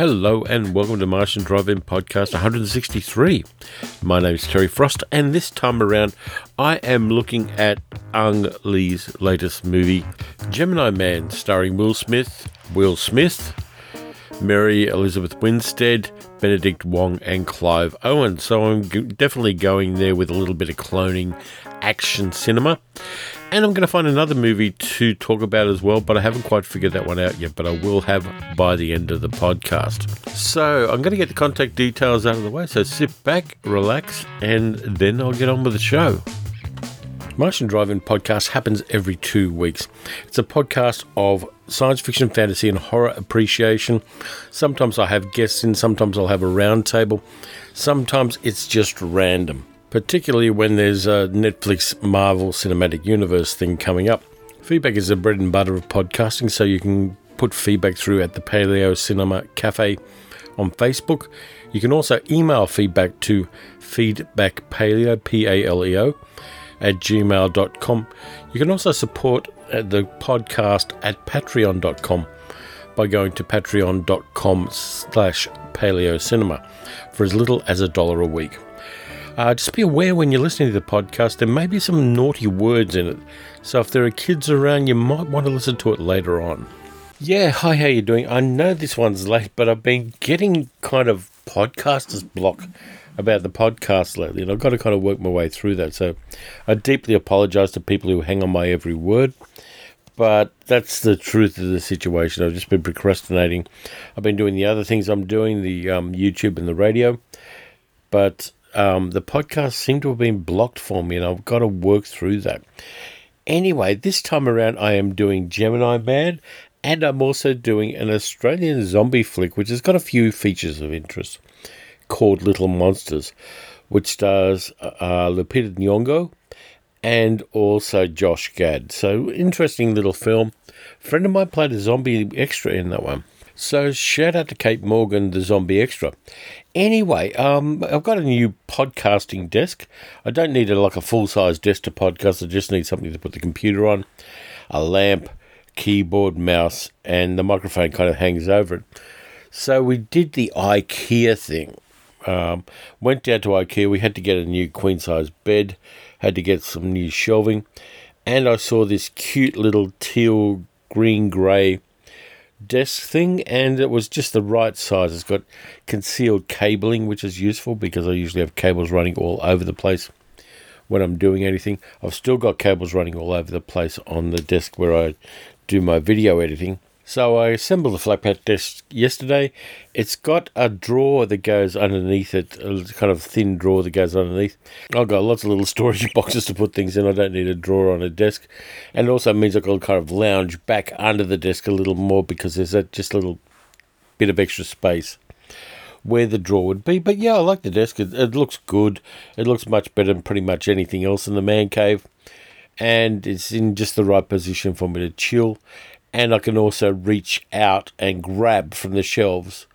Hello and welcome to Martian Drive-In Podcast 163. My name is Terry Frost, and this time around, I am looking at Ang Lee's latest movie, Gemini Man, starring Will Smith, Will Smith, Mary Elizabeth Winstead, Benedict Wong, and Clive Owen. So I'm definitely going there with a little bit of cloning action cinema. And I'm going to find another movie to talk about as well, but I haven't quite figured that one out yet, but I will have by the end of the podcast. So I'm going to get the contact details out of the way. So sit back, relax, and then I'll get on with the show. Martian Drive-In podcast happens every two weeks. It's a podcast of science fiction, fantasy, and horror appreciation. Sometimes I have guests in, sometimes I'll have a roundtable, sometimes it's just random particularly when there's a Netflix Marvel Cinematic Universe thing coming up. Feedback is the bread and butter of podcasting, so you can put feedback through at the Paleo Cinema Cafe on Facebook. You can also email feedback to feedbackpaleo, P A L E O, at gmail.com. You can also support uh, the podcast at patreon.com by going to patreon.com slash paleo cinema for as little as a dollar a week. Uh, just be aware when you're listening to the podcast, there may be some naughty words in it. So if there are kids around, you might want to listen to it later on. Yeah, hi, how you doing? I know this one's late, but I've been getting kind of podcasters block about the podcast lately, and I've got to kind of work my way through that. So I deeply apologize to people who hang on my every word, but that's the truth of the situation. I've just been procrastinating. I've been doing the other things I'm doing, the um, YouTube and the radio, but um, the podcast seemed to have been blocked for me, and I've got to work through that. Anyway, this time around, I am doing Gemini Man, and I'm also doing an Australian zombie flick, which has got a few features of interest, called Little Monsters, which stars uh, uh Lupita Nyong'o and also Josh Gad. So, interesting little film. A friend of mine played a zombie extra in that one. So shout out to Kate Morgan, the zombie extra. Anyway, um, I've got a new podcasting desk. I don't need a, like a full size desk to podcast. I just need something to put the computer on, a lamp, keyboard, mouse, and the microphone kind of hangs over it. So we did the IKEA thing. Um, went down to IKEA. We had to get a new queen size bed, had to get some new shelving, and I saw this cute little teal green grey desk thing, and it was just the right size. It's got concealed cabling, which is useful because I usually have cables running all over the place when I'm doing anything. I've still got cables running all over the place on the desk where I do my video editing. So I assembled the flat pack desk yesterday. It's got a drawer that goes underneath it, a kind of thin drawer that goes underneath. I've got lots of little storage boxes to put things in. I don't need a drawer on a desk. And it also means I can kind of lounge back under the desk a little more because there's a, just a little bit of extra space where the drawer would be. But yeah, I like the desk. It, it looks good. It looks much better than pretty much anything else in the man cave. And it's in just the right position for me to chill and I can also reach out and grab from the shelves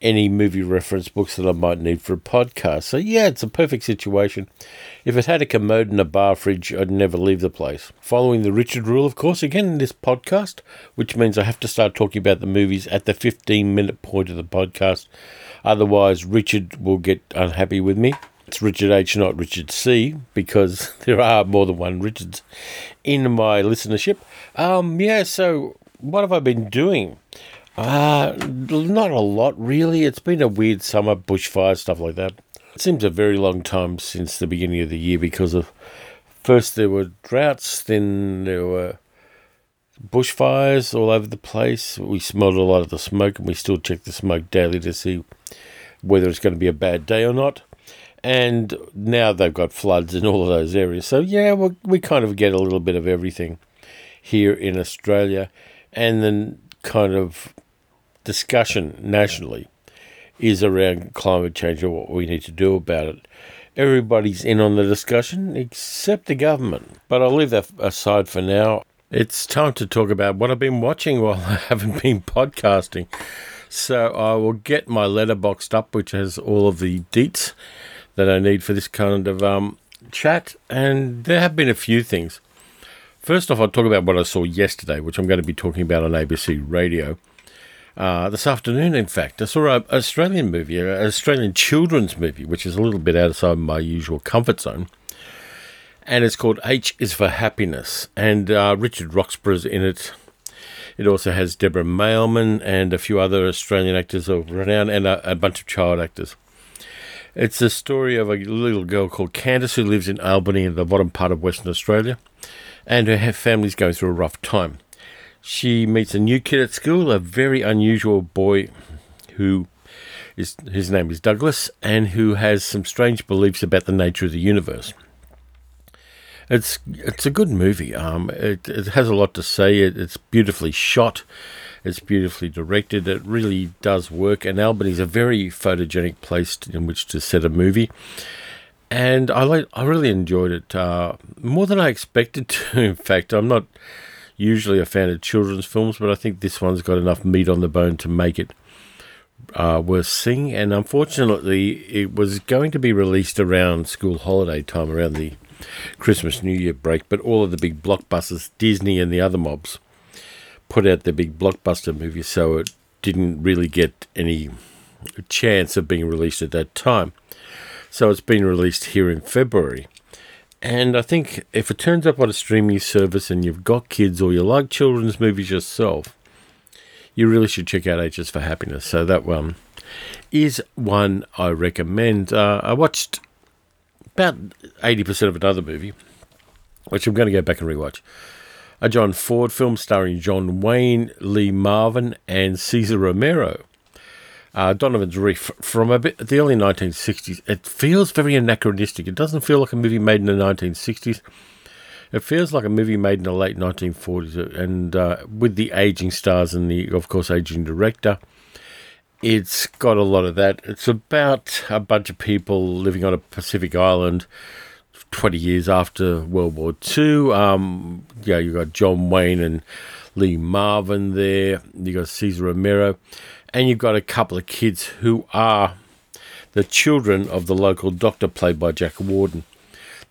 any movie reference books that I might need for a podcast. So, yeah, it's a perfect situation. If it had a commode and a bar fridge, I'd never leave the place. Following the Richard rule, of course, again in this podcast, which means I have to start talking about the movies at the 15 minute point of the podcast. Otherwise, Richard will get unhappy with me. It's Richard H, not Richard C, because there are more than one Richards in my listenership. Um, yeah, so what have I been doing? Uh, not a lot, really. It's been a weird summer, bushfire, stuff like that. It seems a very long time since the beginning of the year because of first there were droughts, then there were bushfires all over the place. We smelled a lot of the smoke, and we still check the smoke daily to see whether it's going to be a bad day or not and now they've got floods in all of those areas. So yeah, we we kind of get a little bit of everything here in Australia, and then kind of discussion nationally is around climate change and what we need to do about it. Everybody's in on the discussion except the government, but I'll leave that aside for now. It's time to talk about what I've been watching while I haven't been podcasting. So I will get my Letterboxd up, which has all of the deets that I need for this kind of um, chat. And there have been a few things. First off, I'll talk about what I saw yesterday, which I'm going to be talking about on ABC Radio. uh, this afternoon, in fact. I saw an Australian movie, an Australian children's movie, which is a little bit outside my usual comfort zone. And it's called H is for Happiness. And uh, Richard Roxburgh's in it. It also has Deborah Mailman and a few other Australian actors of renown and a, a bunch of child actors. It's the story of a little girl called Candice who lives in Albany in the bottom part of Western Australia, and her family's going through a rough time. She meets a new kid at school, a very unusual boy who is his name is Douglas, and who has some strange beliefs about the nature of the universe. It's it's a good movie. Um, it, it has a lot to say. It, it's beautifully shot. It's beautifully directed. It really does work. And Albany is a very photogenic place in which to set a movie. And I like, I really enjoyed it uh, more than I expected to. In fact, I'm not usually a fan of children's films, but I think this one's got enough meat on the bone to make it uh, worth seeing. And unfortunately, it was going to be released around school holiday time, around the Christmas New Year break. But all of the big blockbusters, Disney and the other mobs, put out their big blockbuster movie, so it didn't really get any chance of being released at that time. So it's been released here in February. And I think if it turns up on a streaming service and you've got kids or you like children's movies yourself, you really should check out H is for Happiness. So that one is one I recommend. Uh, I watched about 80% of another movie, which I'm going to go back and rewatch. A John Ford film starring John Wayne, Lee Marvin, and Cesar Romero uh, Donovan's Reef from a bit the early 1960s. It feels very anachronistic. It doesn't feel like a movie made in the 1960s. It feels like a movie made in the late 1940s, and uh, with the aging stars and the, of course, aging director. It's got a lot of that. It's about a bunch of people living on a Pacific island 20 years after World War II. Um, yeah, you got John Wayne and Lee Marvin there. You got Cesar Romero and you've got a couple of kids who are the children of the local doctor, played by Jack Warden.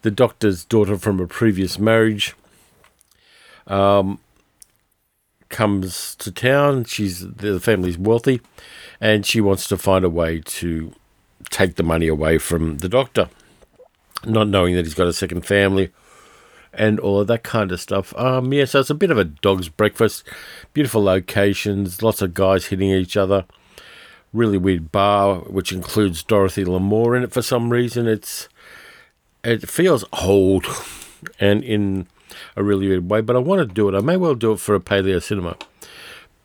The doctor's daughter from a previous marriage um, comes to town. She's the family's wealthy, and she wants to find a way to take the money away from the doctor, not knowing that he's got a second family and all of that kind of stuff. Um, yeah, so it's a bit of a dog's breakfast. Beautiful locations, lots of guys hitting each other. Really weird bar, which includes Dorothy Lamour in it for some reason. It's it feels old, and in a really weird way. But I want to do it. I may well do it for a paleo cinema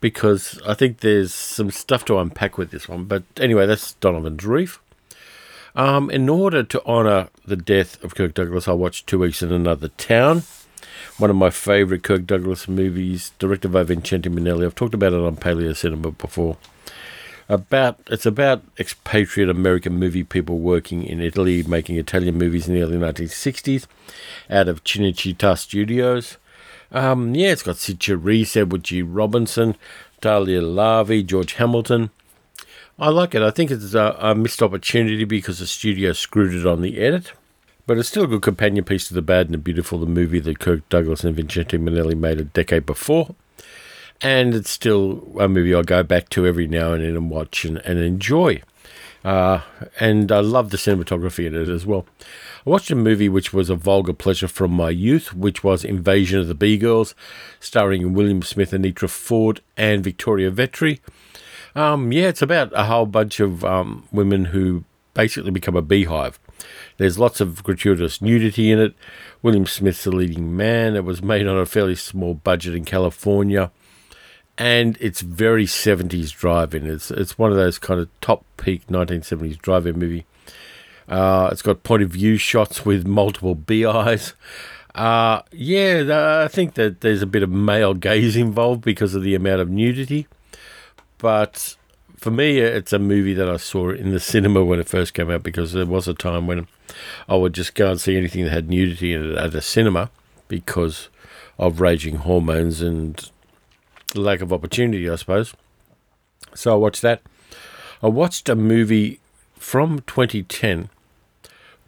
because I think there's some stuff to unpack with this one. But anyway, that's Donovan's Reef. Um, in order to honour the death of Kirk Douglas, I watched Two Weeks in Another Town, one of my favourite Kirk Douglas movies, directed by Vincente Minnelli. I've talked about it on Paleo Cinema before. About it's about expatriate American movie people working in Italy, making Italian movies in the early 1960s, out of Cinecittà Studios. Um, yeah, it's got Cyd Charisse, Edward G. Robinson, Dalia Lavi, George Hamilton. I like it. I think it's a, a, missed opportunity because the studio screwed it on the edit. But it's still a good companion piece to The Bad and the Beautiful, the movie that Kirk Douglas and Vincente Minnelli made a decade before. And it's still a movie I go back to every now and then and watch and, and enjoy. Uh, and I love the cinematography in it as well. I watched a movie which was a vulgar pleasure from my youth, which was Invasion of the Bee Girls, starring William Smith, Anitra Ford, and Victoria Vetri. Um, yeah, it's about a whole bunch of um, women who basically become a beehive. There's lots of gratuitous nudity in it. William Smith's the leading man. It was made on a fairly small budget in California. And it's very 70s drive-in. It's, it's one of those kind of top peak 1970s drive-in movie. Uh, it's got point of view shots with multiple eyes. Uh, yeah, I think that there's a bit of male gaze involved because of the amount of nudity. But for me, it's a movie that I saw in the cinema when it first came out because there was a time when I would just go and see anything that had nudity in it at a cinema because of raging hormones and lack of opportunity, I suppose. So I watched that. I watched a movie from 2010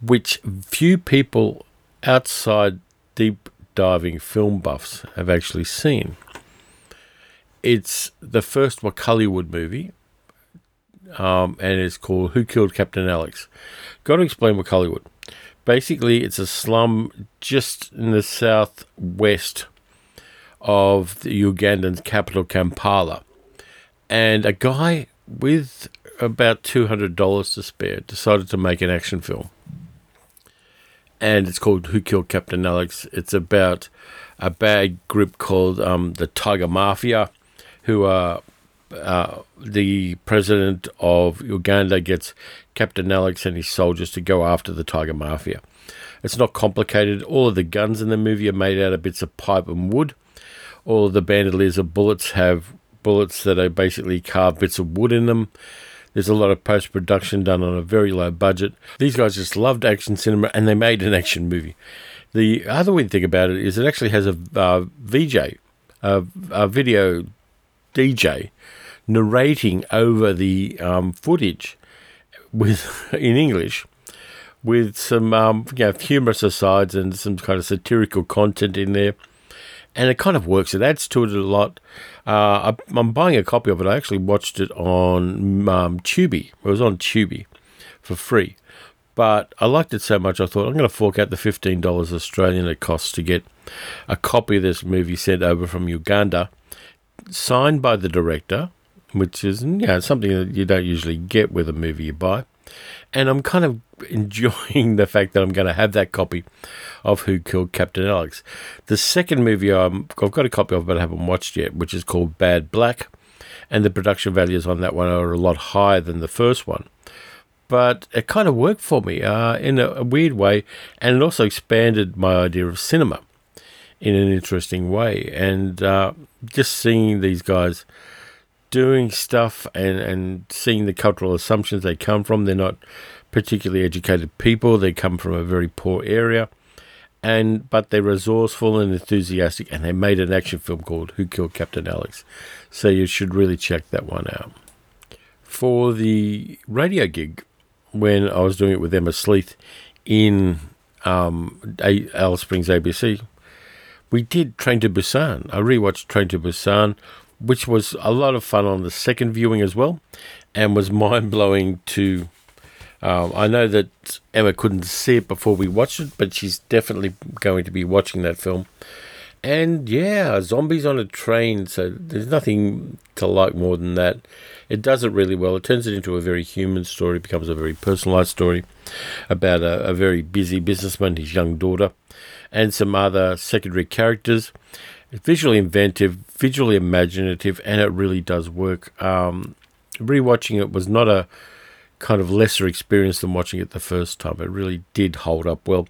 which few people outside deep diving film buffs have actually seen It's the first Wakaliwood movie, um, and it's called Who Killed Captain Alex. Got to explain Wakaliwood. Basically, it's a slum just in the southwest of the Ugandan capital, Kampala. And a guy with about $200 to spare decided to make an action film. And it's called Who Killed Captain Alex. It's about a bad group called um, the Tiger Mafia, who are uh, the president of Uganda gets Captain Alex and his soldiers to go after the Tiger Mafia. It's not complicated. All of the guns in the movie are made out of bits of pipe and wood. All of the bandoliers of bullets have bullets that are basically carved bits of wood in them. There's a lot of post production done on a very low budget. These guys just loved action cinema and they made an action movie. The other weird thing about it is it actually has a uh, VJ, a, a video DJ, narrating over the um, footage with in English with some um, you know, humorous asides and some kind of satirical content in there. And it kind of works. It adds to it a lot. Uh, I, am buying a copy of it. I actually watched it on um, Tubi. It was on Tubi for free. But I liked it so much, I thought I'm going to fork out the $15 Australian it costs to get a copy of this movie sent over from Uganda, signed by the director, which is you know, something that you don't usually get with a movie you buy. And I'm kind of enjoying the fact that I'm going to have that copy of Who Killed Captain Alex. The second movie i have got a copy of, but I haven't watched yet, which is called Bad Black. And the production values on that one are a lot higher than the first one. But it kind of worked for me uh, in a, a weird way, and it also expanded my idea of cinema in an interesting way. And uh, just seeing these guys doing stuff and, and seeing the cultural assumptions they come from. They're not particularly educated people. They come from a very poor area. And but they're resourceful and enthusiastic and they made an action film called Who Killed Captain Alex. So you should really check that one out. For the radio gig, when I was doing it with Emma Sleeth in um, Alice Springs ABC, we did Train to Busan. I rewatched Train to Busan which was a lot of fun on the second viewing as well, and was mind blowing to. Um, I know that Emma couldn't see it before we watched it, but she's definitely going to be watching that film. And yeah, zombies on a train, so there's nothing to like more than that. It does it really well. It turns it into a very human story, becomes a very personalized story about a, a very busy businessman, his young daughter, and some other secondary characters. It's visually inventive, visually imaginative, and it really does work. Um, rewatching it was not a kind of lesser experience than watching it the first time. It really did hold up well.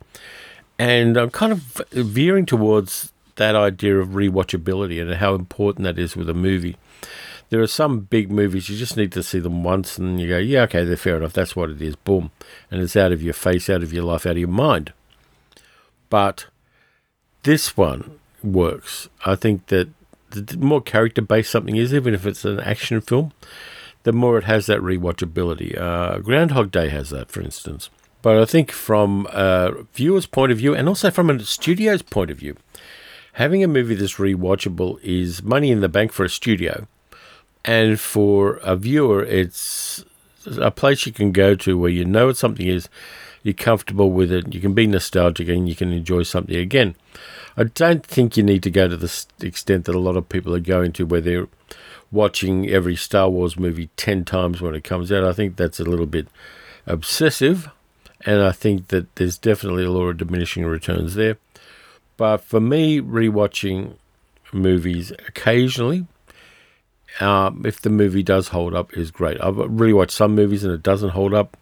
And I'm kind of veering towards that idea of rewatchability and how important that is with a movie. There are some big movies you just need to see them once and you go, yeah, okay, they're fair enough. That's what it is. Boom. And it's out of your face, out of your life, out of your mind. But this one works. I think that the more character based something is, even if it's an action film, the more it has that rewatchability. Uh, Groundhog Day has that, for instance. But I think from a viewer's point of view and also from a studio's point of view, having a movie that's rewatchable is money in the bank for a studio. And for a viewer, it's a place you can go to where you know what something is, you're comfortable with it, you can be nostalgic, and you can enjoy something again. I don't think you need to go to the extent that a lot of people are going to, where they're watching every Star Wars movie 10 times when it comes out. I think that's a little bit obsessive, and I think that there's definitely a lot of diminishing returns there. But for me, rewatching movies occasionally, um, if the movie does hold up, is great. I've really watched some movies and it doesn't hold up,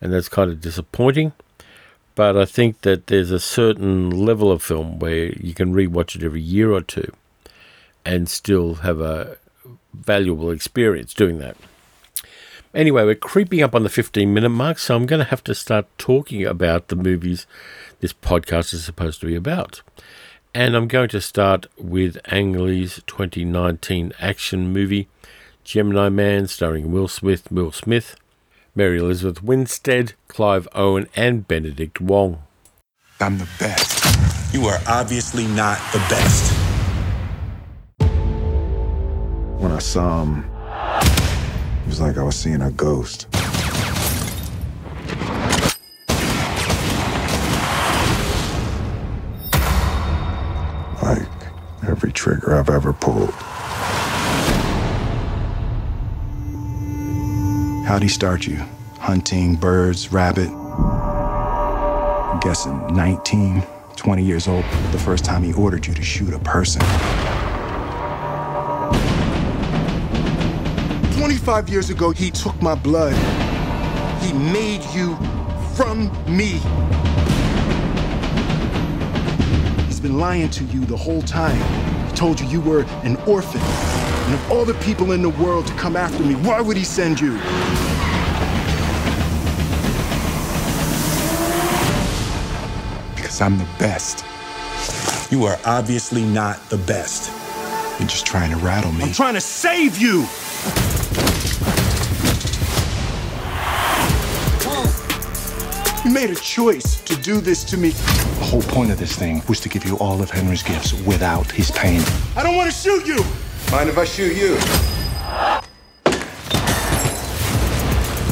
and that's kind of disappointing. But I think that there's a certain level of film where you can rewatch it every year or two and still have a valuable experience doing that. Anyway, we're creeping up on the 15 minute mark, so I'm going to have to start talking about the movies this podcast is supposed to be about. And I'm going to start with Ang Lee's 2019 action movie, Gemini Man, starring Will Smith, Will Smith, Mary Elizabeth Winstead, Clive Owen, and Benedict Wong. I'm the best. You are obviously not the best. When I saw him, it was like I was seeing a ghost. Like every trigger I've ever pulled. How'd he start you? Hunting birds, rabbit? I'm guessing 19, 20 years old, the first time he ordered you to shoot a person. 25 years ago, he took my blood. He made you from me. He's been lying to you the whole time. He told you you were an orphan. And of all the people in the world to come after me, why would he send you? Because I'm the best. You are obviously not the best. You're just trying to rattle me. I'm trying to save you! You made a choice to do this to me. The whole point of this thing was to give you all of Henry's gifts without his pain. I don't want to shoot you! Mind if I shoot you?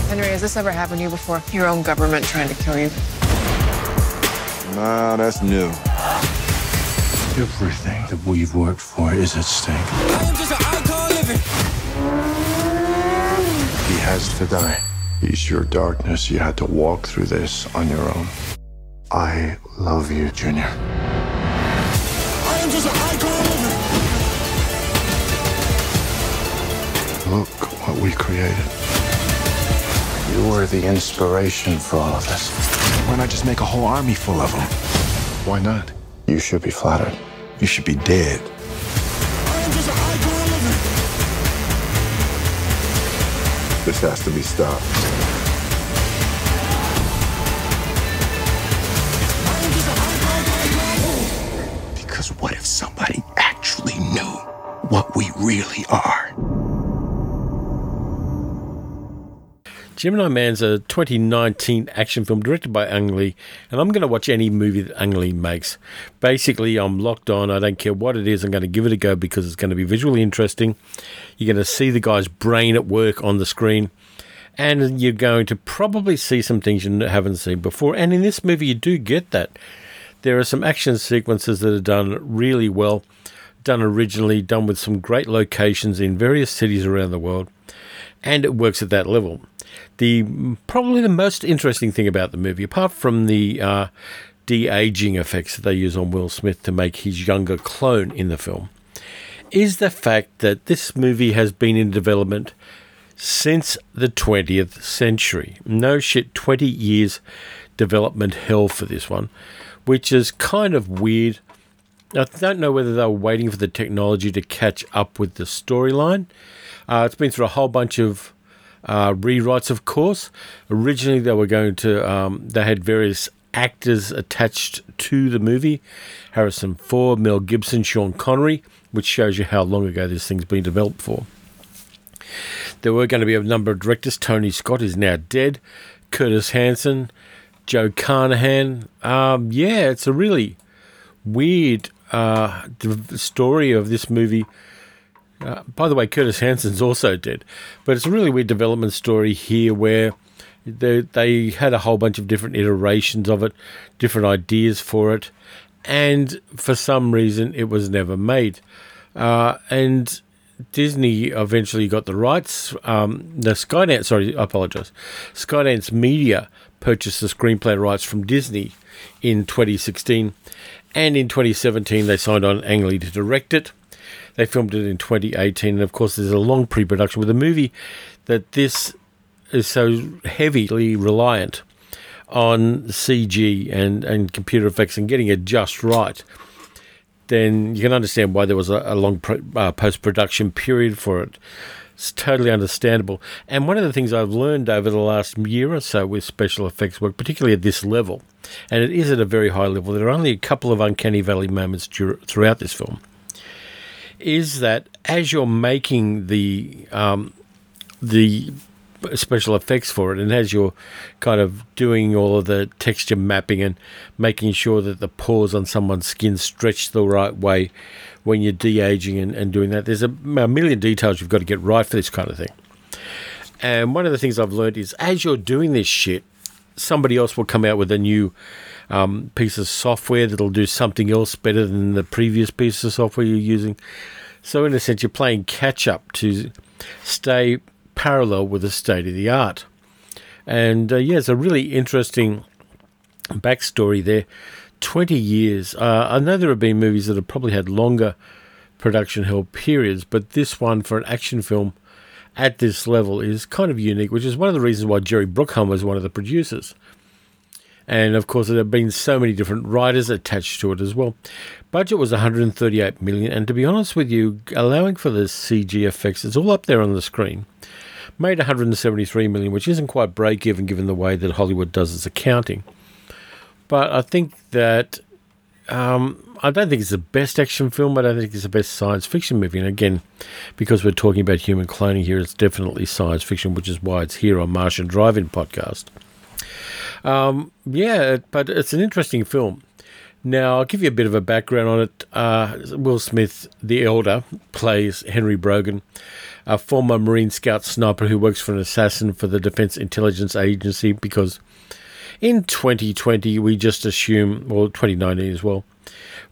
Henry, has this ever happened to you before? Your own government trying to kill you? Nah, that's new. Everything that we've worked for is at stake. He has to die. He's your darkness. You had to walk through this on your own. I love you, Junior. Look what we created. You were the inspiration for all of this. Why not just make a whole army full of them? Why not? You should be flattered. You should be dead. This has to be stopped. Because what if somebody actually knew what we really are? Gemini Man's a 2019 action film directed by Ang Lee, and I'm going to watch any movie that Ang Lee makes. Basically, I'm locked on. I don't care what it is. I'm going to give it a go because it's going to be visually interesting. You're going to see the guy's brain at work on the screen, and you're going to probably see some things you haven't seen before. And in this movie, you do get that. There are some action sequences that are done really well, done originally, done with some great locations in various cities around the world, and it works at that level the probably the most interesting thing about the movie, apart from the uh, de aging effects that they use on Will Smith to make his younger clone in the film, is the fact that this movie has been in development since the 20th century. No shit, 20 years development hell for this one, which is kind of weird. I don't know whether they were waiting for the technology to catch up with the storyline. Uh, it's been through a whole bunch of uh, rewrites, of course. Originally, they were going to, um, they had various actors attached to the movie Harrison Ford, Mel Gibson, Sean Connery, which shows you how long ago this thing's been developed for. There were going to be a number of directors. Tony Scott is now dead. Curtis Hanson, Joe Carnahan. Um, yeah, it's a really weird uh, story of this movie. Uh, by the way, Curtis Hanson's also dead, but it's a really weird development story here where they, they had a whole bunch of different iterations of it, different ideas for it, and for some reason it was never made. Uh, and Disney eventually got the rights. Um, the Skydance, sorry, I apologize. Skydance Media purchased the screenplay rights from Disney in 2016, and in 2017 they signed on Ang Lee to direct it. They filmed it in 2018, and of course, there's a long pre-production with a movie that this is so heavily reliant on CG and, and computer effects and getting it just right. Then you can understand why there was a, a long pro, uh, post production period for it. It's totally understandable. And one of the things I've learned over the last year or so with special effects work, particularly at this level, and it is at a very high level, there are only a couple of uncanny valley moments throughout this film is that as you're making the um, the special effects for it, and as you're kind of doing all of the texture mapping and making sure that the pores on someone's skin stretch the right way when you're de aging and, and doing that, there's a, a million details you've got to get right for this kind of thing. And one of the things I've learned is as you're doing this shit, somebody else will come out with a new um, piece of software that'll do something else better than the previous piece of software you're using. So, in a sense, you're playing catch up to stay parallel with the state of the art. And uh, yeah, it's a really interesting backstory there. 20 years. Uh, I know there have been movies that have probably had longer production held periods, but this one for an action film at this level is kind of unique, which is one of the reasons why Jerry Bruckheimer was one of the producers. And of course, there have been so many different writers attached to it as well. Budget was 138 million, and to be honest with you, allowing for the CG effects, it's all up there on the screen. Made 173 million, which isn't quite break even given the way that Hollywood does its accounting. But I think that um, I don't think it's the best action film, I don't think it's the best science fiction movie. And again, because we're talking about human cloning here, it's definitely science fiction, which is why it's here on Martian Drive-In podcast. Um, yeah, but it's an interesting film. Now, I'll give you a bit of a background on it. Uh, Will Smith, the elder, plays Henry Brogan, a former Marine Scout sniper who works for an assassin for the Defense Intelligence Agency because in 2020, we just assume, or 2019 as well,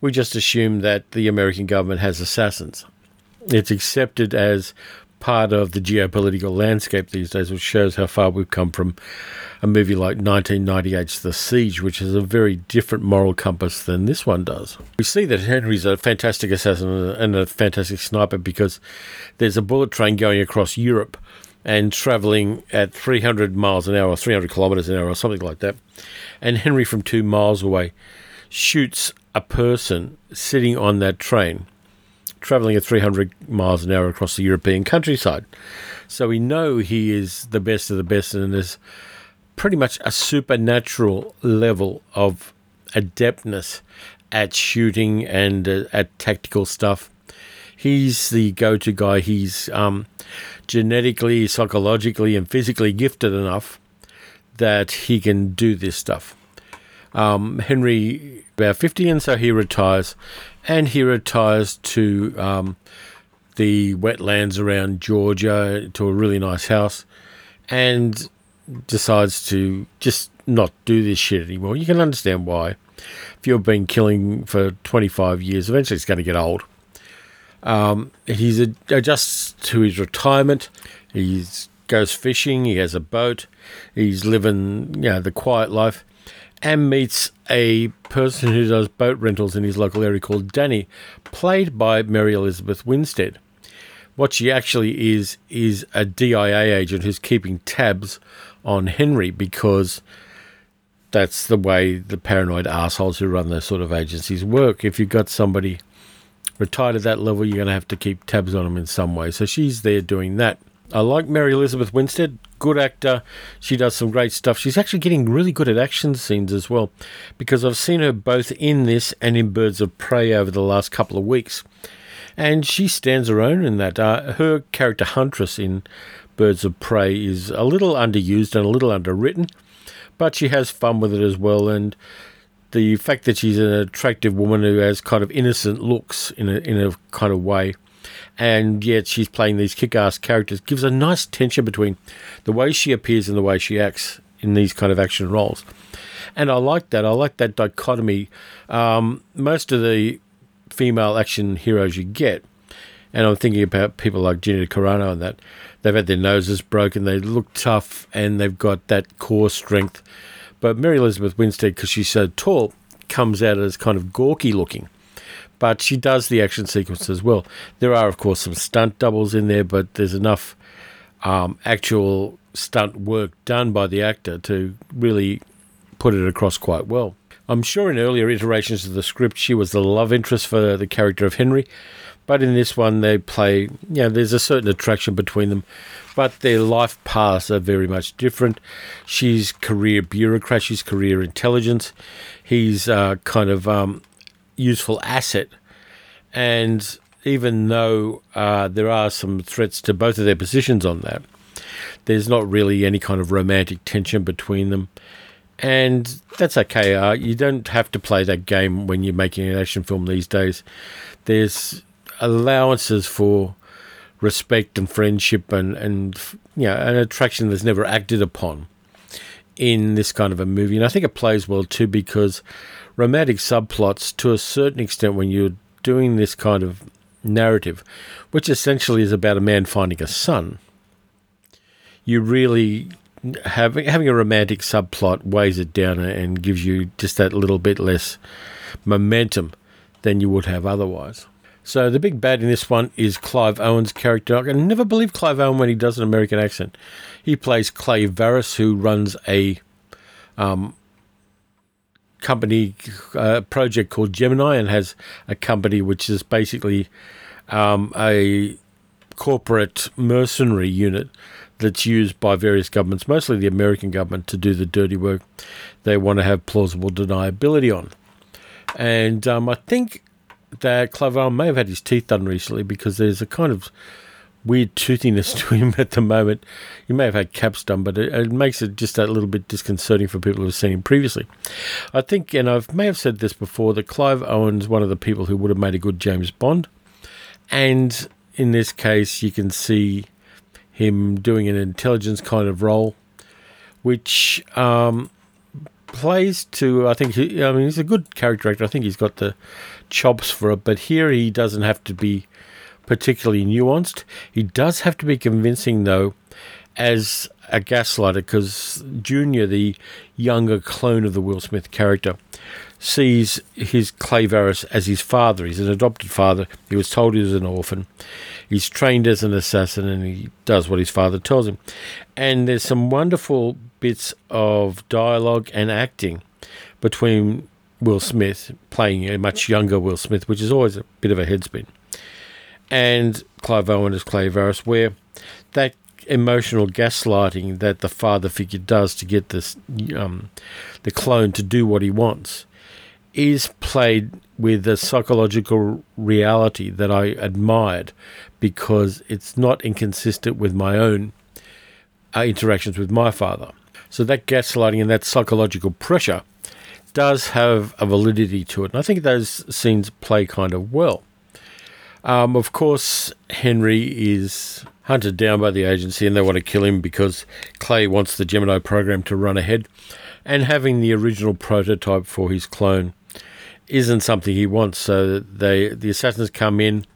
we just assume that the American government has assassins. It's accepted as part of the geopolitical landscape these days, which shows how far we've come from a movie like 1998's The Siege, which has a very different moral compass than this one does. We see that Henry's a fantastic assassin and a fantastic sniper because there's a bullet train going across Europe and traveling at 300 miles an hour or 300 kilometers an hour or something like that. And Henry, from two miles away, shoots a person sitting on that train traveling at 300 miles an hour across the European countryside. So we know he is the best of the best, and there's pretty much a supernatural level of adeptness at shooting and uh, at tactical stuff. He's the go to guy. He's um, genetically, psychologically, and physically gifted enough that he can do this stuff. Um, Henry, about 50, and so he retires and he retires to um, the wetlands around Georgia to a really nice house and decides to just not do this shit anymore. You can understand why. If you've been killing for 25 years, eventually it's going to get old. Um, he adjusts to his retirement. He goes fishing. He has a boat. He's living, you know, the quiet life and meets a person who does boat rentals in his local area called Danny, played by Mary Elizabeth Winstead. What she actually is, is a DIA agent who's keeping tabs on Henry because that's the way the paranoid assholes who run those sort of agencies work. If you've got somebody retired at that level, you're going to have to keep tabs on them in some way. So she's there doing that. I like Mary Elizabeth Winstead, good actor. She does some great stuff. She's actually getting really good at action scenes as well, because I've seen her both in this and in Birds of Prey over the last couple of weeks. And she stands her own in that. Uh, her character Huntress in Birds of Prey is a little underused and a little underwritten, but she has fun with it as well. And the fact that she's an attractive woman who has kind of innocent looks in a, in a kind of way and yet she's playing these kick-ass characters. Gives a nice tension between the way she appears and the way she acts in these kind of action roles. And i like that. I like that dichotomy. Um, most of the female action heroes you get and i'm thinking about people like Gina Carano and that they've had their noses broken they look tough and they've got that core strength. But mary elizabeth winstead because she's so tall comes out as kind of gawky looking but she does the action sequence as well. There are, of course, some stunt doubles in there, but there's enough um, actual stunt work done by the actor to really put it across quite well. I'm sure in earlier iterations of the script, she was the love interest for the character of Henry, but in this one, they play, you know, there's a certain attraction between them, but their life paths are very much different. She's career bureaucrat, she's career intelligence. He's uh, kind of um, useful asset. And even though uh, there are some threats to both of their positions on that, There's not really any kind of romantic tension between them. And that's okay. Uh, you don't have to play that game when you're making an action film these days. There's allowances for respect and friendship and, and you know, an attraction that's never acted upon in this kind of a movie. And I think it plays well too because romantic subplots, to a certain extent, when you're doing this kind of narrative, which essentially is about a man finding a son, you really having having a romantic subplot weighs it down and gives you just that little bit less momentum than you would have otherwise. So the big bad in this one is Clive Owen's character. I can never believe Clive Owen when he does an American accent. He plays Clay Verris, who runs a um, company uh, project called Gemini and has a company which is basically um, a corporate mercenary unit that's used by various governments, mostly the American government, to do the dirty work they want to have plausible deniability on. And um, I think that Owen may have had his teeth done recently because there's a kind of weird toothiness to him at the moment. He may have had caps done, but it, it, makes it just a little bit disconcerting for people who've seen him previously. I think, and I may have said this before, that Clive Owen's one of the people who would have made a good James Bond. And in this case, you can see him doing an intelligence kind of role, which um, plays to, I think, he, I mean, he's a good character actor. I think he's got the chops for it, but here he doesn't have to be particularly nuanced. He does have to be convincing, though, as a gaslighter, because Junior, the younger clone of the Will Smith character, sees his Clay Verris as his father. He's an adopted father. He was told he was an orphan. He's trained as an assassin and he does what his father tells him. And there's some wonderful bits of dialogue and acting between Will Smith playing a much younger Will Smith, which is always a bit of a headspin, and Clive Owen as Clay Verris, where that emotional gaslighting that the father figure does to get this um, the clone to do what he wants is played with a psychological reality that I admired because it's not inconsistent with my own uh, interactions with my father. So that gaslighting and that psychological pressure does have a validity to it. And I think those scenes play kind of well. Um, of course, Henry is hunted down by the agency and they want to kill him because Clay wants the Gemini program to run ahead. And having the original prototype for his clone isn't something he wants. So they the assassins come in.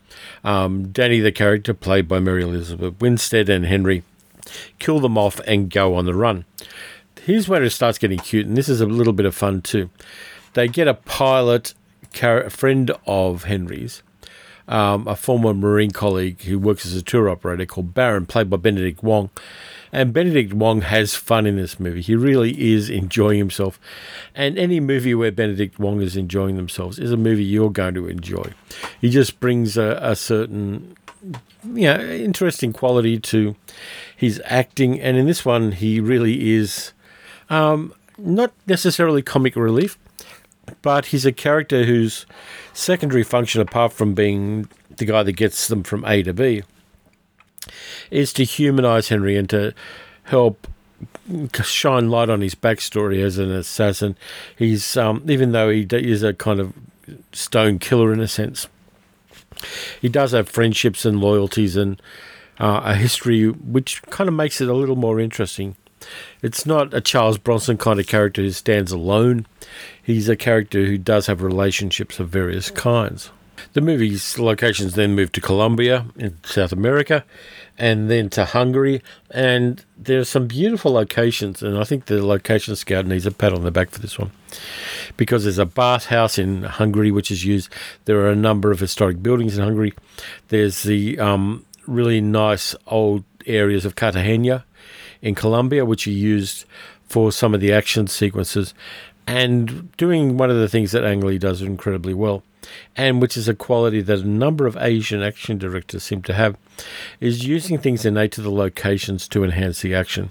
Um, Danny, the character played by Mary Elizabeth Winstead, and Henry kill them off and go on the run here's where it starts getting cute, and this is a little bit of fun too. They get a pilot, a friend of Henry's, um, a former Marine colleague who works as a tour operator called Baron, played by Benedict Wong. And Benedict Wong has fun in this movie. He really is enjoying himself. And any movie where Benedict Wong is enjoying themselves is a movie you're going to enjoy. He just brings a, a certain you know, interesting quality to his acting. And in this one, he really is um, not necessarily comic relief, but he's a character whose secondary function, apart from being the guy that gets them from A to B, is to humanize Henry and to help shine light on his backstory as an assassin. He's um, even though he is a kind of stone killer in a sense, he does have friendships and loyalties and uh, a history which kind of makes it a little more interesting. It's not a Charles Bronson kind of character who stands alone. He's a character who does have relationships of various kinds. The movie's locations then move to Colombia in South America and then to Hungary. And there are some beautiful locations, and I think the location scout needs a pat on the back for this one because there's a bathhouse in Hungary which is used. There are a number of historic buildings in Hungary. There's the um, really nice old areas of Cartagena in Colombia, which he used for some of the action sequences, and doing one of the things that Ang Lee does incredibly well, and which is a quality that a number of Asian action directors seem to have, is using things innate to the locations to enhance the action.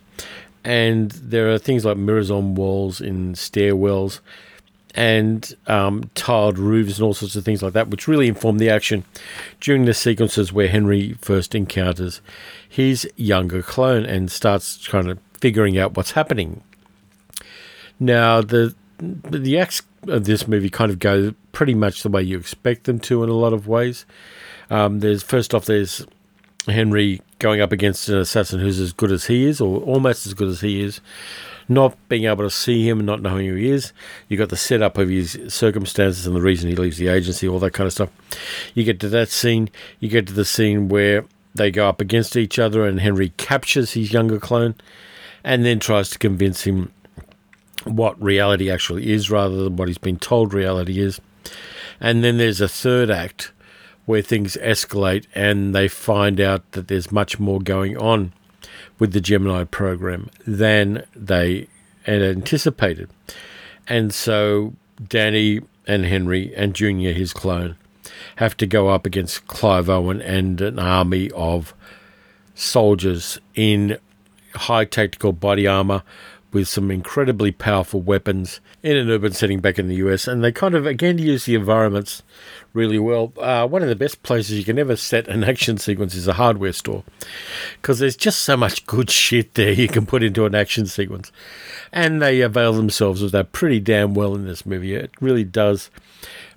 And there are things like mirrors on walls in stairwells and um, tiled roofs and all sorts of things like that, which really inform the action during the sequences where Henry first encounters his younger clone and starts kind of figuring out what's happening. Now, the the acts of this movie kind of go pretty much the way you expect them to in a lot of ways. Um, there's first off, there's Henry going up against an assassin who's as good as he is, or almost as good as he is, not being able to see him and not knowing who he is. You got the setup of his circumstances and the reason he leaves the agency, all that kind of stuff. You get to that scene. You get to the scene where they go up against each other and Henry captures his younger clone and then tries to convince him what reality actually is rather than what he's been told reality is. And then there's a third act where things escalate and they find out that there's much more going on with the Gemini program than they had anticipated. And so Danny and Henry and Junior, his clone, have to go up against Clive Owen and an army of soldiers in high tactical body armor with some incredibly powerful weapons in an urban setting back in the US. And they kind of, again, use the environments really well. Uh, one of the best places you can ever set an action sequence is a hardware store because there's just so much good shit there you can put into an action sequence. And they avail themselves of that pretty damn well in this movie. It really does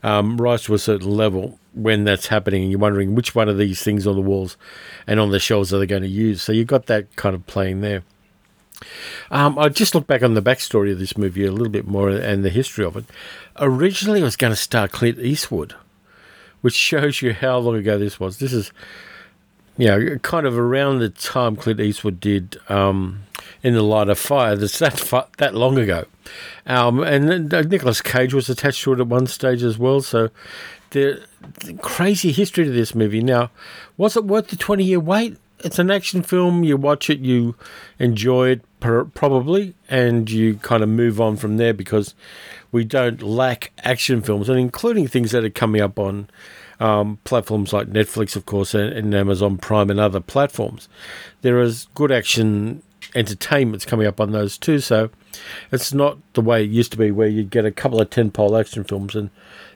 um, rise to a certain level when that's happening and you're wondering which one of these things on the walls and on the shelves are they going to use. So you've got that kind of playing there. Um, I just look back on the backstory of this movie a little bit more and the history of it. Originally, I was going to star Clint Eastwood, which shows you how long ago this was. This is, know, kind of around the time Clint Eastwood did um, In the Line of Fire. That's that, that long ago. Um, and Nicolas Cage was attached to it at one stage as well. So the, the crazy history to this movie. Now, was it worth the 20 year wait? it's an action film. You watch it, you enjoy it probably, and you kind of move on from there because we don't lack action films, and including things that are coming up on um, platforms like Netflix, of course, and, and, Amazon Prime and other platforms. There is good action entertainments coming up on those too, so it's not the way it used to be, where you'd get a couple of tent-pole action films and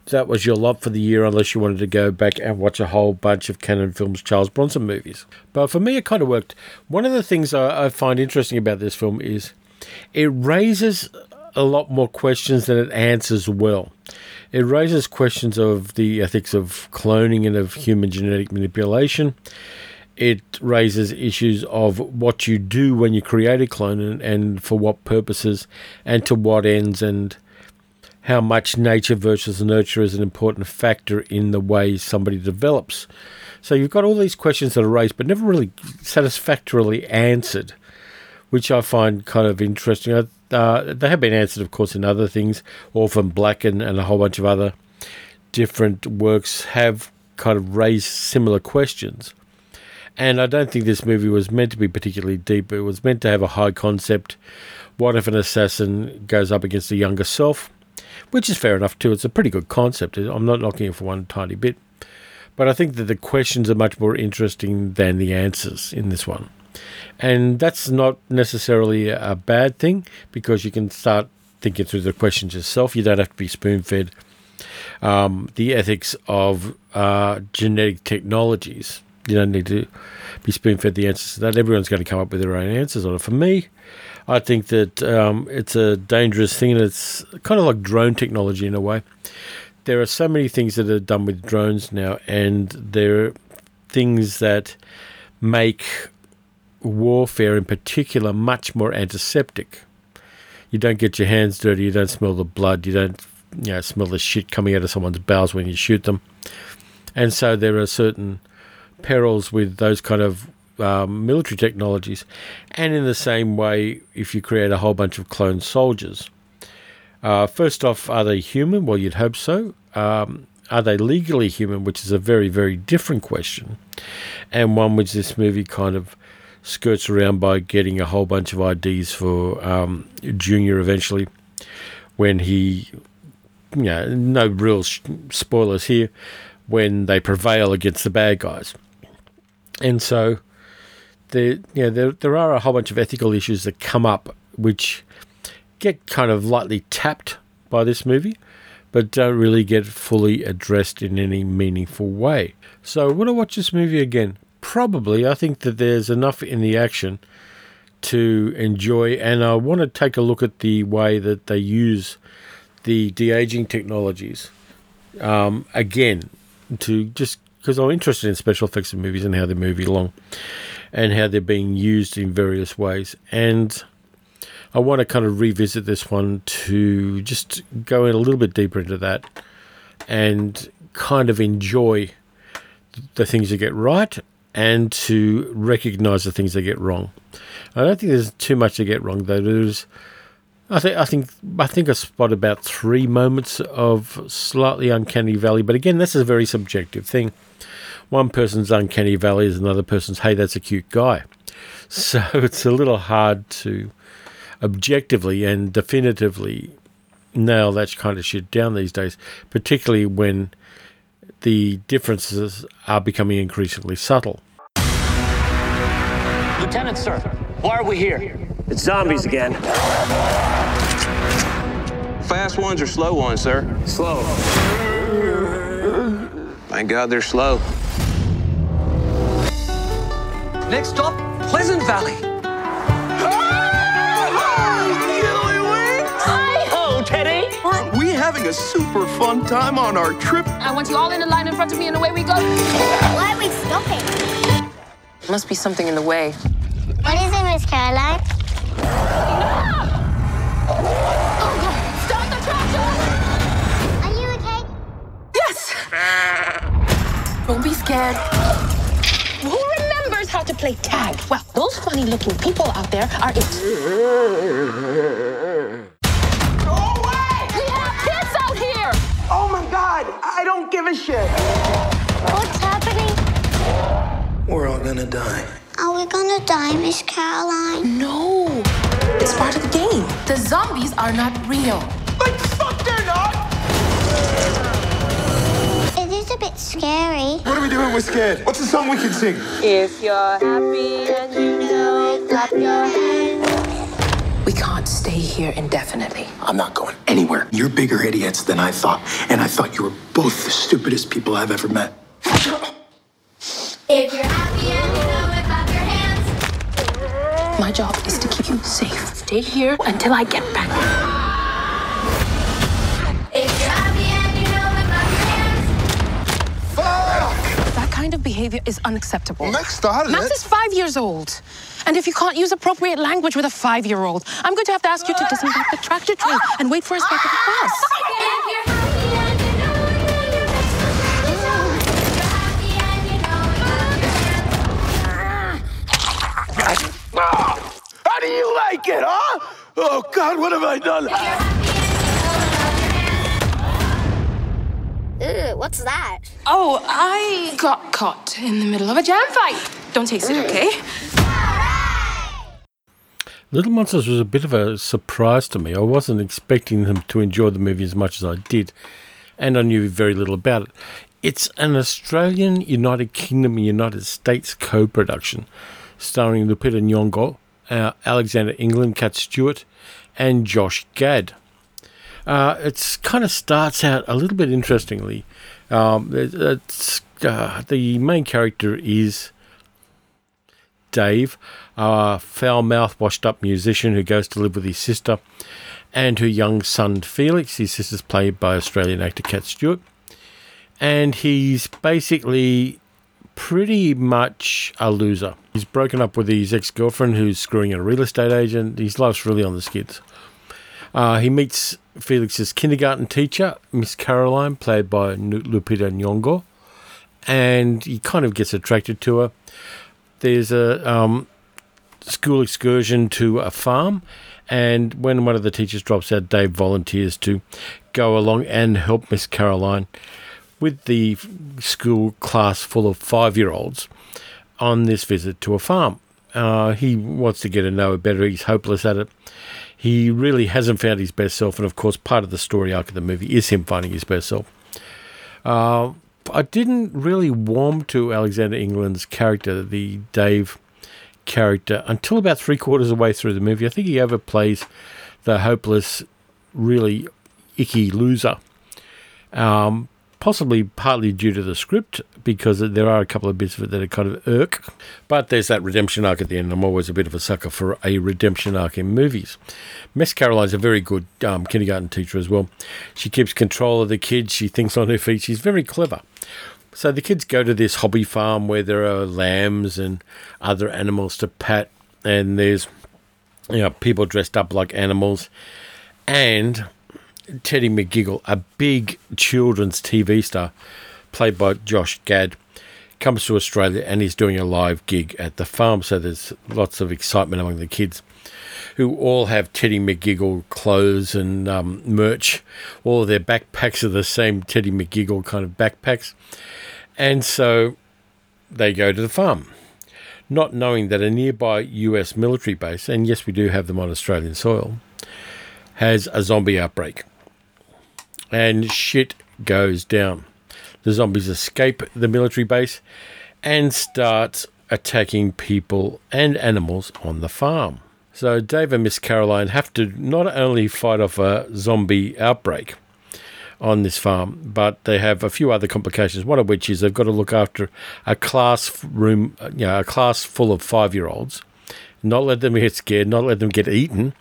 that was your lot for the year unless you wanted to go back and watch a whole bunch of Cannon Films Charles Bronson movies. But for me, it kind of worked. One of the things I, I find interesting about this film is it raises a lot more questions than it answers well. It raises questions of the ethics of cloning and of human genetic manipulation. It raises issues of what you do when you create a clone and, and for what purposes and to what ends and how much nature versus nurture is an important factor in the way somebody develops. So you've got all these questions that are raised, but never really satisfactorily answered, which I find kind of interesting. Uh, they have been answered, of course, in other things. Orphan Black and, and a whole bunch of other different works have kind of raised similar questions. And I don't think this movie was meant to be particularly deep. It was meant to have a high concept. What if an assassin goes up against a younger self? which is fair enough too. It's a pretty good concept. I'm not knocking it for one tiny bit. But I think that the questions are much more interesting than the answers in this one. And that's not necessarily a bad thing because you can start thinking through the questions yourself. You don't have to be spoon fed. Um, the ethics of uh, genetic technologies. You don't need to be spoon fed the answers to that. Everyone's going to come up with their own answers on it. For me, I think that um, it's a dangerous thing, and it's kind of like drone technology in a way. There are so many things that are done with drones now, and there are things that make warfare in particular much more antiseptic. You don't get your hands dirty, you don't smell the blood, you don't you know, smell the shit coming out of someone's bowels when you shoot them. And so there are certain perils with those kind of um, military technologies. And in the same way, if you create a whole bunch of clone soldiers, uh, first off, are they human? Well, you'd hope so. Um, are they legally human? Which is a very, very different question, and one which this movie kind of skirts around by getting a whole bunch of IDs for um, Junior eventually when he, you know, no real sh- spoilers here, when they prevail against the bad guys. And so there, you know, there, there are a whole bunch of ethical issues that come up which get kind of lightly tapped by this movie. but don't really get fully addressed in any meaningful way. So, would I watch this movie again? Probably. I think that there's enough in the action to enjoy, and I want to take a look at the way that they use the de aging technologies um, again to just because I'm interested in special effects in movies and how they move along and how they're being used in various ways. And I want to kind of revisit this one to just go in a little bit deeper into that and kind of enjoy the things that get right and to recognize the things they get wrong. I don't think there's too much to get wrong though. There's I think I think I think I spot about three moments of slightly uncanny valley, but again, that's a very subjective thing. One person's uncanny valley is another person's hey, that's a cute guy. So it's a little hard to objectively and definitively nail that kind of shit down these days, particularly when the differences are becoming increasingly subtle. Lieutenant, sir, why are we here? It's zombies again. Fast ones or slow ones, sir? Slow. Thank God they're slow. Next stop, Pleasant Valley. Having a super fun time on our trip? I want you all in a line in front of me, and away we go. Why are we stopping? Must be something in the way. What is it, Miss Caroline? Stop the tractor! Are you okay? Yes! Don't be scared. Who remembers how to play tag? Well, those funny looking people out there are it. God, I don't give a shit. What's happening? We're all gonna die. Are we gonna die, Miss Caroline? No, it's part of the game. The zombies are not real. Like, fuck, they're not! It is a bit scary. What are we doing? We're scared. What's the song we can sing? If you're happy and you know, clap your hands. We can't stay here indefinitely. I'm not going anywhere. You're bigger idiots than I thought, and I thought you were both the stupidest people I've ever met. If you're happy and you know it, clap your hands. My job is to keep you safe. Stay here until I get back. Behavior is unacceptable. Max started Max it. is five years old. And if you can't use appropriate language with a five year old, I'm going to have to ask you to disembark the tractor train and wait for us back at the bus. If you're happy and you know it, then you make something sound. If you're happy and you know it, clap your hands. How do you like it, huh? Oh, God, what have I done? If you're happy and you know it, clap your hands. Ew, what's that? Oh, I got caught in the middle of a jam fight. Don't taste it, okay? Little Monsters was a bit of a surprise to me. I wasn't expecting them to enjoy the movie as much as I did, and I knew very little about it. It's an Australian, United Kingdom, and United States co production starring Lupita Nyong'o, uh, Alexander England, Kat Stewart, and Josh Gad. Uh, it kind of starts out a little bit interestingly. Um, it- it's, uh, the main character is Dave, a foul mouthed, washed up musician who goes to live with his sister and her young son Felix. His sister's played by Australian actor Kat Stewart. And he's basically pretty much a loser. He's broken up with his ex girlfriend who's screwing a real estate agent. His life's really on the skids. Uh, he meets Felix's kindergarten teacher, Miss Caroline, played by Lupita Nyong'o, and he kind of gets attracted to her. There's a um, school excursion to a farm, and when one of the teachers drops out, Dave volunteers to go along and help Miss Caroline with the school class full of five year olds on this visit to a farm. Uh, he wants to get to know her better. He's hopeless at it. He really hasn't found his best self, and of course, part of the story arc of the movie is him finding his best self. Uh, I didn't really warm to Alexander England's character, the Dave character, until about three quarters of the way through the movie. I think he overplays the hopeless, really icky loser Um, possibly partly due to the script because there are a couple of bits of it that are kind of irk. But there's that redemption arc at the end. I'm always a bit of a sucker for a redemption arc in movies. Miss Caroline's a very good um, kindergarten teacher as well. She keeps control of the kids. She thinks on her feet. She's very clever. So the kids go to this hobby farm where there are lambs and other animals to pat, and there's you know people dressed up like animals, and Teddy McGiggle, a big children's TV star, played by Josh Gad, comes to Australia and he's doing a live gig at the farm. So there's lots of excitement among the kids who all have Teddy McGiggle clothes and um, merch. All their backpacks are the same Teddy McGiggle kind of backpacks. And so they go to the farm, not knowing that a nearby US military base, and yes, we do have them on Australian soil, has a zombie outbreak. And shit goes down. The zombies escape the military base and start attacking people and animals on the farm. So Dave and Miss Caroline have to not only fight off a zombie outbreak on this farm, but they have a few other complications. One of which is they've got to look after a class room, you know, a class full of five-year-olds, not let them get scared, not let them get eaten,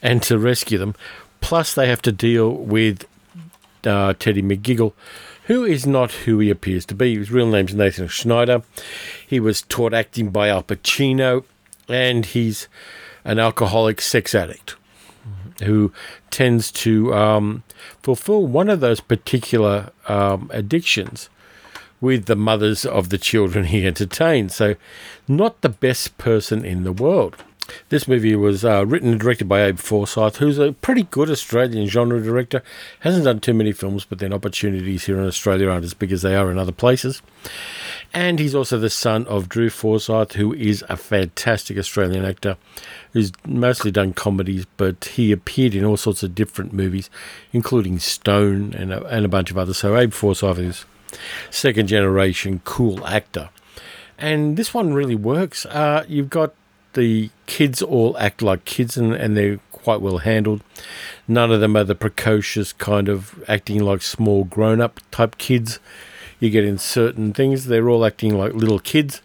and to rescue them. Plus, they have to deal with uh, Teddy McGiggle, who is not who he appears to be. His real name's Nathan Schneider. He was taught acting by Al Pacino, and he's an alcoholic sex addict who tends to um, fulfill one of those particular um, addictions with the mothers of the children he entertains. So, not the best person in the world. This movie was uh, written and directed by Abe Forsythe, who's a pretty good Australian genre director. Hasn't done too many films, but then opportunities here in Australia aren't as big as they are in other places. And he's also the son of Drew Forsythe, who is a fantastic Australian actor who's mostly done comedies, but he appeared in all sorts of different movies, including Stone and a, and a bunch of others. So Abe Forsythe is second generation cool actor. And this one really works. Uh, you've got the kids all act like kids and, and they're quite well handled. None of them are the precocious kind of acting like small grown up type kids you get in certain things. They're all acting like little kids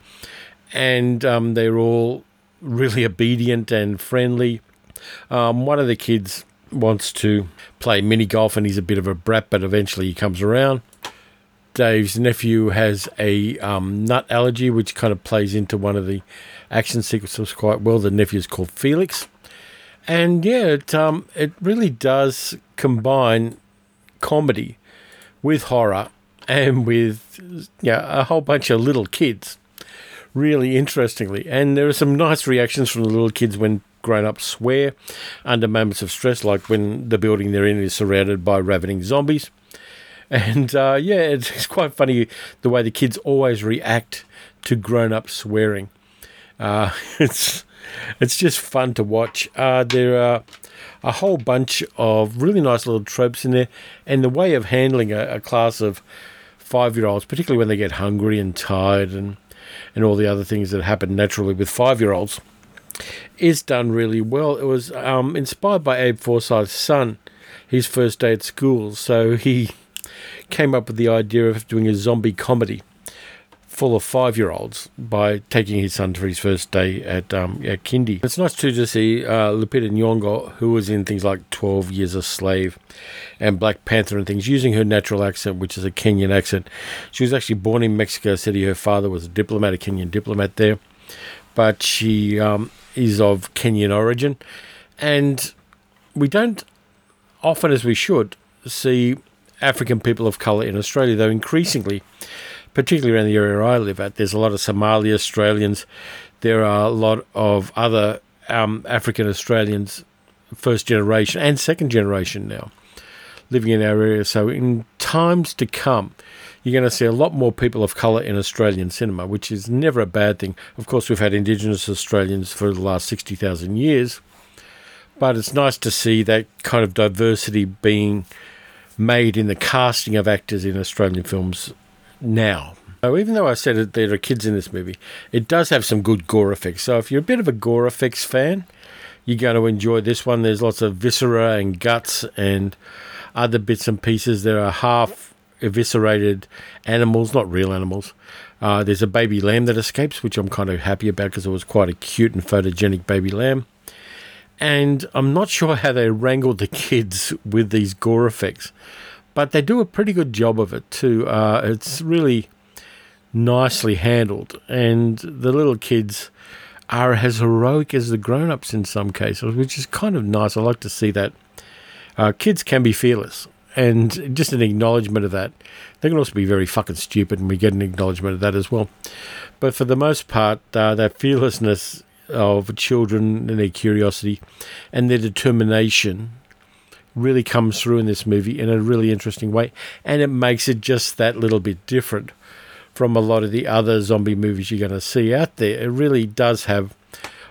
and um, they're all really obedient and friendly. Um, one of the kids wants to play mini golf and he's a bit of a brat, but eventually he comes around. Dave's nephew has a um, nut allergy, which kind of plays into one of the action sequences quite well. The nephew is called Felix, and yeah, it um, it really does combine comedy with horror and with yeah a whole bunch of little kids, really interestingly. And there are some nice reactions from the little kids when grown ups swear under moments of stress, like when the building they're in is surrounded by ravening zombies. And uh, yeah, it's, it's quite funny the way the kids always react to grown up swearing. Uh, it's it's just fun to watch. Uh, there are a whole bunch of really nice little tropes in there, and the way of handling a, a class of five year olds, particularly when they get hungry and tired and and all the other things that happen naturally with five year olds, is done really well. It was um, inspired by Abe Forsythe's son, his first day at school, so he came up with the idea of doing a zombie comedy full of five year olds by taking his son for his first day at, um, at Kindy. It's nice too to see uh, Lupita Nyong'o, who was in things like 12 Years a Slave and Black Panther and things, using her natural accent, which is a Kenyan accent. She was actually born in Mexico City. Her father was a diplomat, a Kenyan diplomat there, but she um, is of Kenyan origin. And we don't often, as we should, see African people of colour in Australia, though increasingly, particularly around the area I live at, there's a lot of Somali Australians. There are a lot of other um, African Australians, first generation and second generation now, living in our area. So in times to come, you're going to see a lot more people of colour in Australian cinema, which is never a bad thing. Of course, we've had Indigenous Australians for the last 60,000 years, but it's nice to see that kind of diversity being made in the casting of actors in Australian films now. So even though I said that there are kids in this movie, it does have some good gore effects. So if you're a bit of a gore effects fan, you're going to enjoy this one. There's lots of viscera and guts and other bits and pieces. There are half eviscerated animals, not real animals. Uh, there's a baby lamb that escapes, which I'm kind of happy about because it was quite a cute and photogenic baby lamb. And I'm not sure how they wrangled the kids with these gore effects, but they do a pretty good job of it too. Uh, it's really nicely handled, and the little kids are as heroic as the grown ups in some cases, which is kind of nice. I like to see that. Uh, kids can be fearless, and just an acknowledgement of that. They can also be very fucking stupid, and we get an acknowledgement of that as well. But for the most part, uh, that fearlessness of children and their curiosity and their determination really comes through in this movie in a really interesting way, and it makes it just that little bit different from a lot of the other zombie movies you're going to see out there. It really does have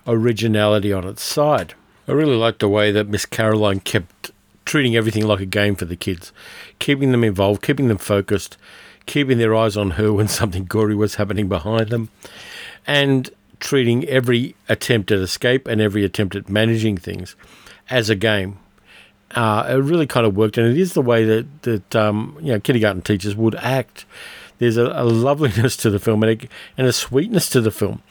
originality on its side. I really like the way that Miss Caroline kept treating everything like a game for the kids, keeping them involved, keeping them focused, keeping their eyes on her when something gory was happening behind them, and treating every attempt at escape and every attempt at managing things as a game. Uh, it really kind of worked, and it is the way that that um, you know kindergarten teachers would act. There's a, a loveliness to the film and a, and a sweetness to the film,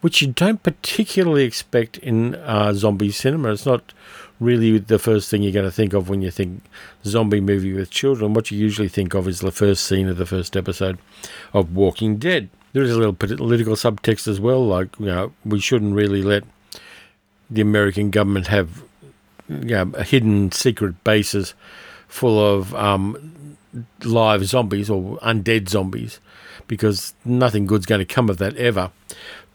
which you don't particularly expect in uh, zombie cinema. It's not really the first thing you're going to think of when you think zombie movie with children. What you usually think of is the first scene of the first episode of Walking Dead. There is a little political subtext as well, like you know we shouldn't really let the American government have you know, hidden secret bases full of um, live zombies or undead zombies because nothing good's going to come of that ever.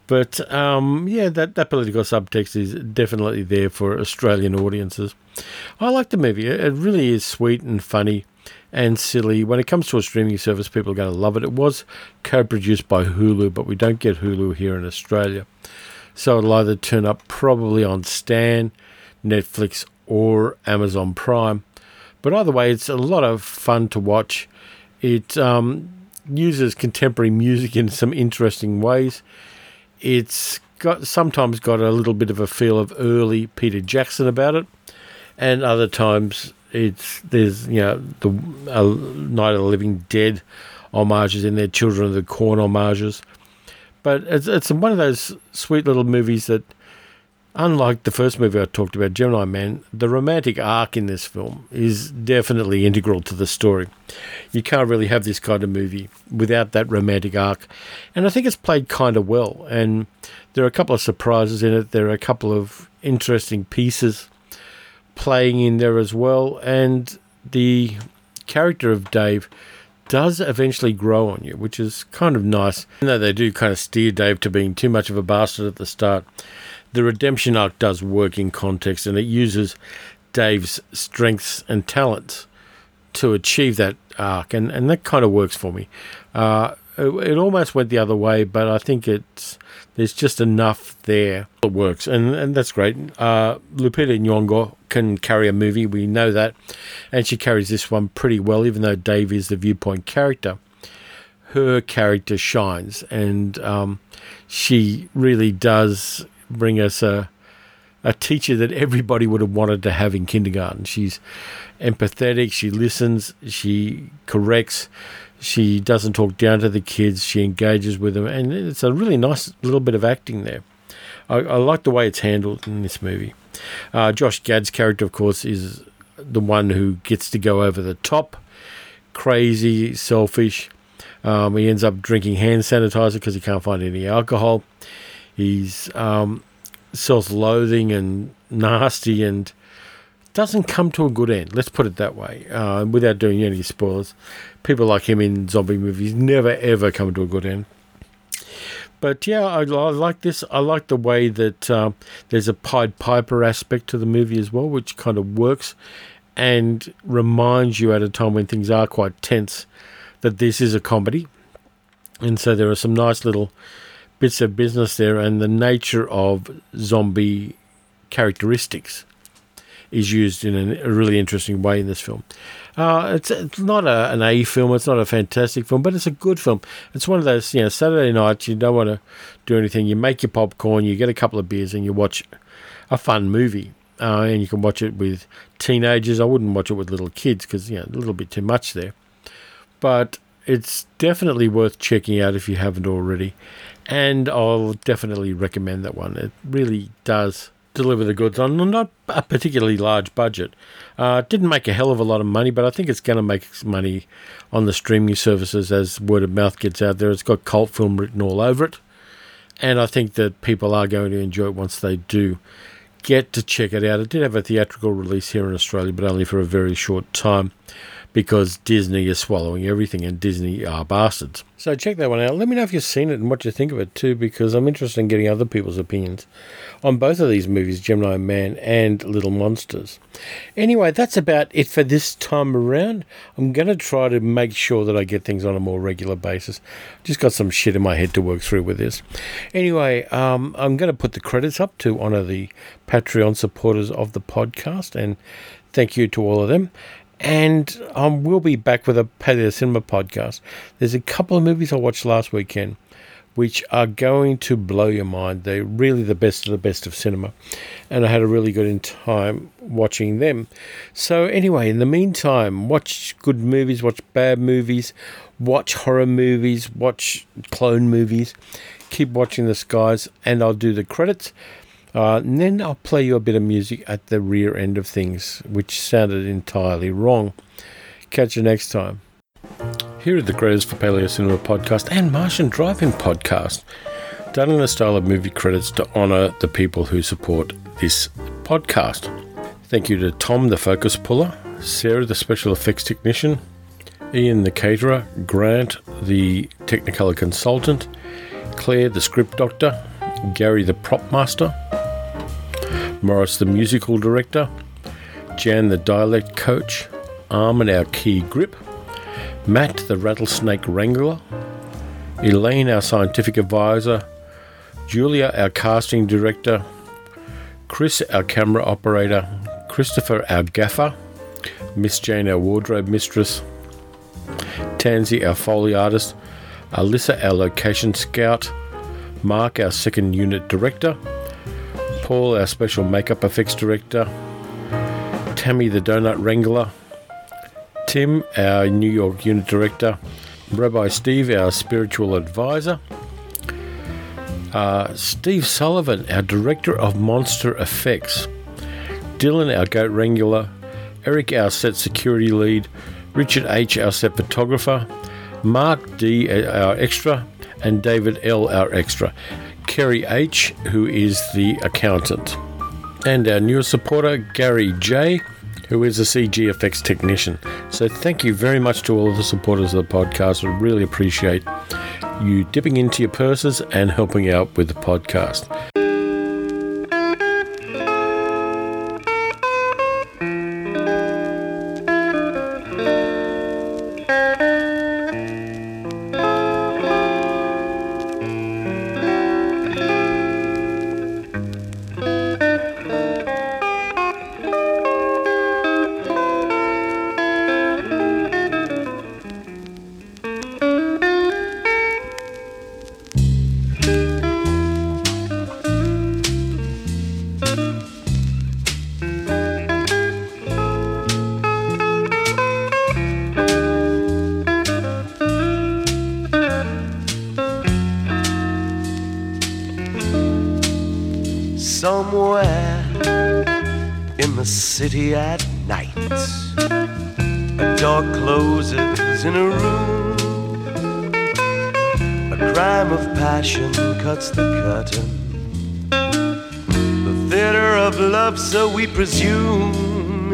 But um, yeah, that, that political subtext is definitely there for Australian audiences. I like the movie. It really is sweet and funny and silly. When it comes to a streaming service, people are going to love it. It was co produced by Hulu, but we don't get Hulu here in Australia. So it'll either turn up probably on Stan, Netflix, or Amazon Prime. But either way, it's a lot of fun to watch. It um, uses contemporary music in some interesting ways. It's got sometimes got a little bit of a feel of early Peter Jackson about it, and other times it's there's you know the uh, Night of the Living Dead homages in there, Children of the Corn homages. But it's it's one of those sweet little movies that, unlike the first movie I talked about, Gemini Man, the romantic arc in this film is definitely integral to the story. You can't really have this kind of movie without that romantic arc, and I think it's played kind of well. And there are a couple of surprises in it. There are a couple of interesting pieces playing in there as well, and the character of Dave does eventually grow on you, which is kind of nice. Even though they do kind of steer Dave to being too much of a bastard at the start, the redemption arc does work in context and it uses Dave's strengths and talents to achieve that arc, and, and that kind of works for me. Uh, it, it almost went the other way, but I think it's there's just enough there that works, and, and that's great. Uh, Lupita Nyong'o can carry a movie, we know that, and she carries this one pretty well, even though Dave is the viewpoint character. Her character shines, and um, she really does bring us a a teacher that everybody would have wanted to have in kindergarten. She's empathetic, she listens, she corrects, she doesn't talk down to the kids, she engages with them, and it's a really nice little bit of acting there. I, I like the way it's handled in this movie. Uh, Josh Gad's character, of course, is the one who gets to go over the top, crazy, selfish. Um, he ends up drinking hand sanitizer because he can't find any alcohol. He's um, self-loathing and nasty and doesn't come to a good end. Let's put it that way, uh, without doing any spoilers. People like him in zombie movies never ever come to a good end. But yeah, I, I like this. I like the way that um, there's a Pied Piper aspect to the movie as well, which kind of works and reminds you at a time when things are quite tense that this is a comedy. And so there are some nice little bits of business there, and the nature of zombie characteristics is used in a, really interesting way in this film. Uh, it's it's not a, an A film, it's not a fantastic film, but it's a good film. It's one of those you know Saturday nights you don't want to do anything. You make your popcorn, you get a couple of beers, and you watch a fun movie. Uh, and you can watch it with teenagers. I wouldn't watch it with little kids because, you know, a little bit too much there. But it's definitely worth checking out if you haven't already. And I'll definitely recommend that one. It really does deliver the goods on not a particularly large budget. Uh, didn't make a hell of a lot of money, but I think it's going to make money on the streaming services as word of mouth gets out there. It's got cult film written all over it. And I think that people are going to enjoy it once they do get to check it out. It did have a theatrical release here in Australia, but only for a very short time because Disney is swallowing everything and Disney are bastards. So check that one out. Let me know if you've seen it and what you think of it too, because I'm interested in getting other people's opinions on both of these movies, Gemini Man and Little Monsters. Anyway, that's about it for this time around. I'm going to try to make sure that I get things on a more regular basis. Just got some shit in my head to work through with this. Anyway, um, I'm going to put the credits up to honour the Patreon supporters of the podcast, and thank you to all of them. And um, we'll be back with a Paleo Cinema podcast. There's a couple of movies I watched last weekend which are going to blow your mind. They're really the best of the best of cinema. And I had a really good time watching them. So, anyway, in the meantime, watch good movies, watch bad movies, watch horror movies, watch clone movies. Keep watching the skies, and I'll do the credits. Uh, and then I'll play you a bit of music at the rear end of things, which sounded entirely wrong. Catch you next time. Here are the Greatest for Paleo Cinema podcast and Martian Drive-In podcast, done in the style of movie credits to honour the people who support this podcast. Thank you to Tom, the focus puller, Sarah, the special effects technician, Ian, the caterer, Grant, the Technicolor consultant, Claire, the script doctor, Gary, the prop master, Morris, the musical director, Jan, the dialect coach, Armin, our key grip, Matt, the rattlesnake wrangler, Elaine, our scientific advisor, Julia, our casting director, Chris, our camera operator, Christopher, our gaffer, Miss Jane, our wardrobe mistress, Tansy, our foley artist, Alyssa, our location scout, Mark, our second unit director, Paul, our special makeup effects director, Tammy, the donut wrangler, Tim, our New York unit director, Rabbi Steve, our spiritual advisor, uh, Steve Sullivan, our director of monster effects, Dylan, our goat wrangler, Eric, our set security lead, Richard H, our set photographer, Mark D, our extra, and David L, our extra. Kerry H, who is the accountant. And our newest supporter, Gary J, who is a CGFX technician. So thank you very much to all of the supporters of the podcast. I really appreciate you dipping into your purses and helping out with the podcast. City at night, a door closes in a room. A crime of passion cuts the curtain. The theater of love, so we presume.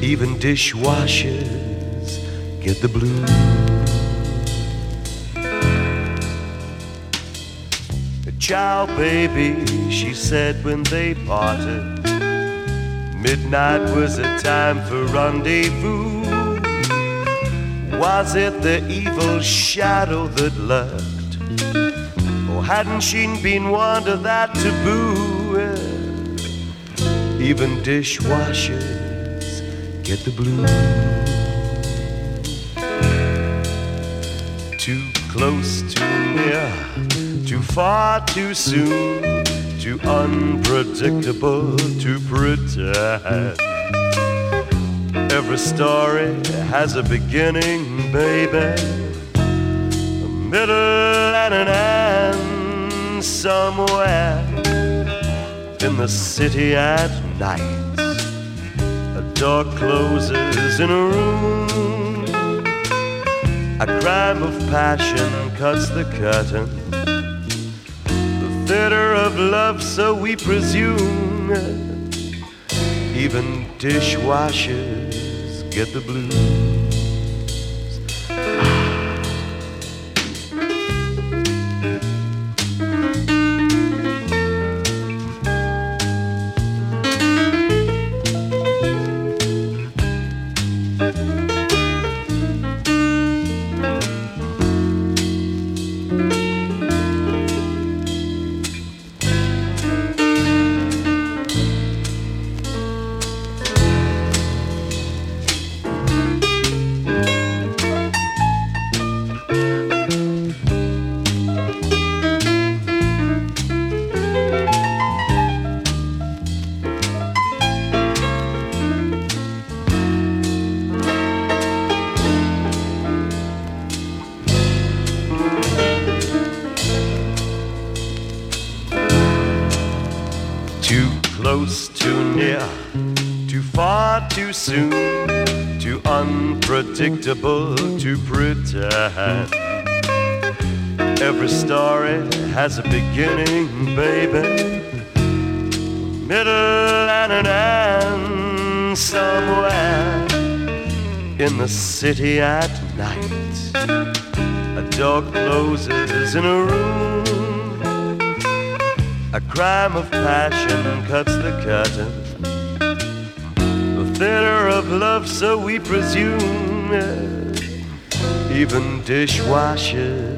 Even dishwashers get the blues. Ciao, baby, she said when they parted. Midnight was a time for rendezvous. Was it the evil shadow that lurked? Or hadn't she been warned of that taboo? Even dishwashers get the blues. Too close, too near too far too soon, too unpredictable to pretend. Every story has a beginning, baby, a middle and an end somewhere in the city at night. A door closes in a room. A crime of passion cuts the curtain. Of love, so we presume. Even dishwashers get the blues. Has a beginning, baby, middle and an end somewhere in the city at night. A door closes in a room. A crime of passion cuts the curtain. The theater of love, so we presume. Even dishwashers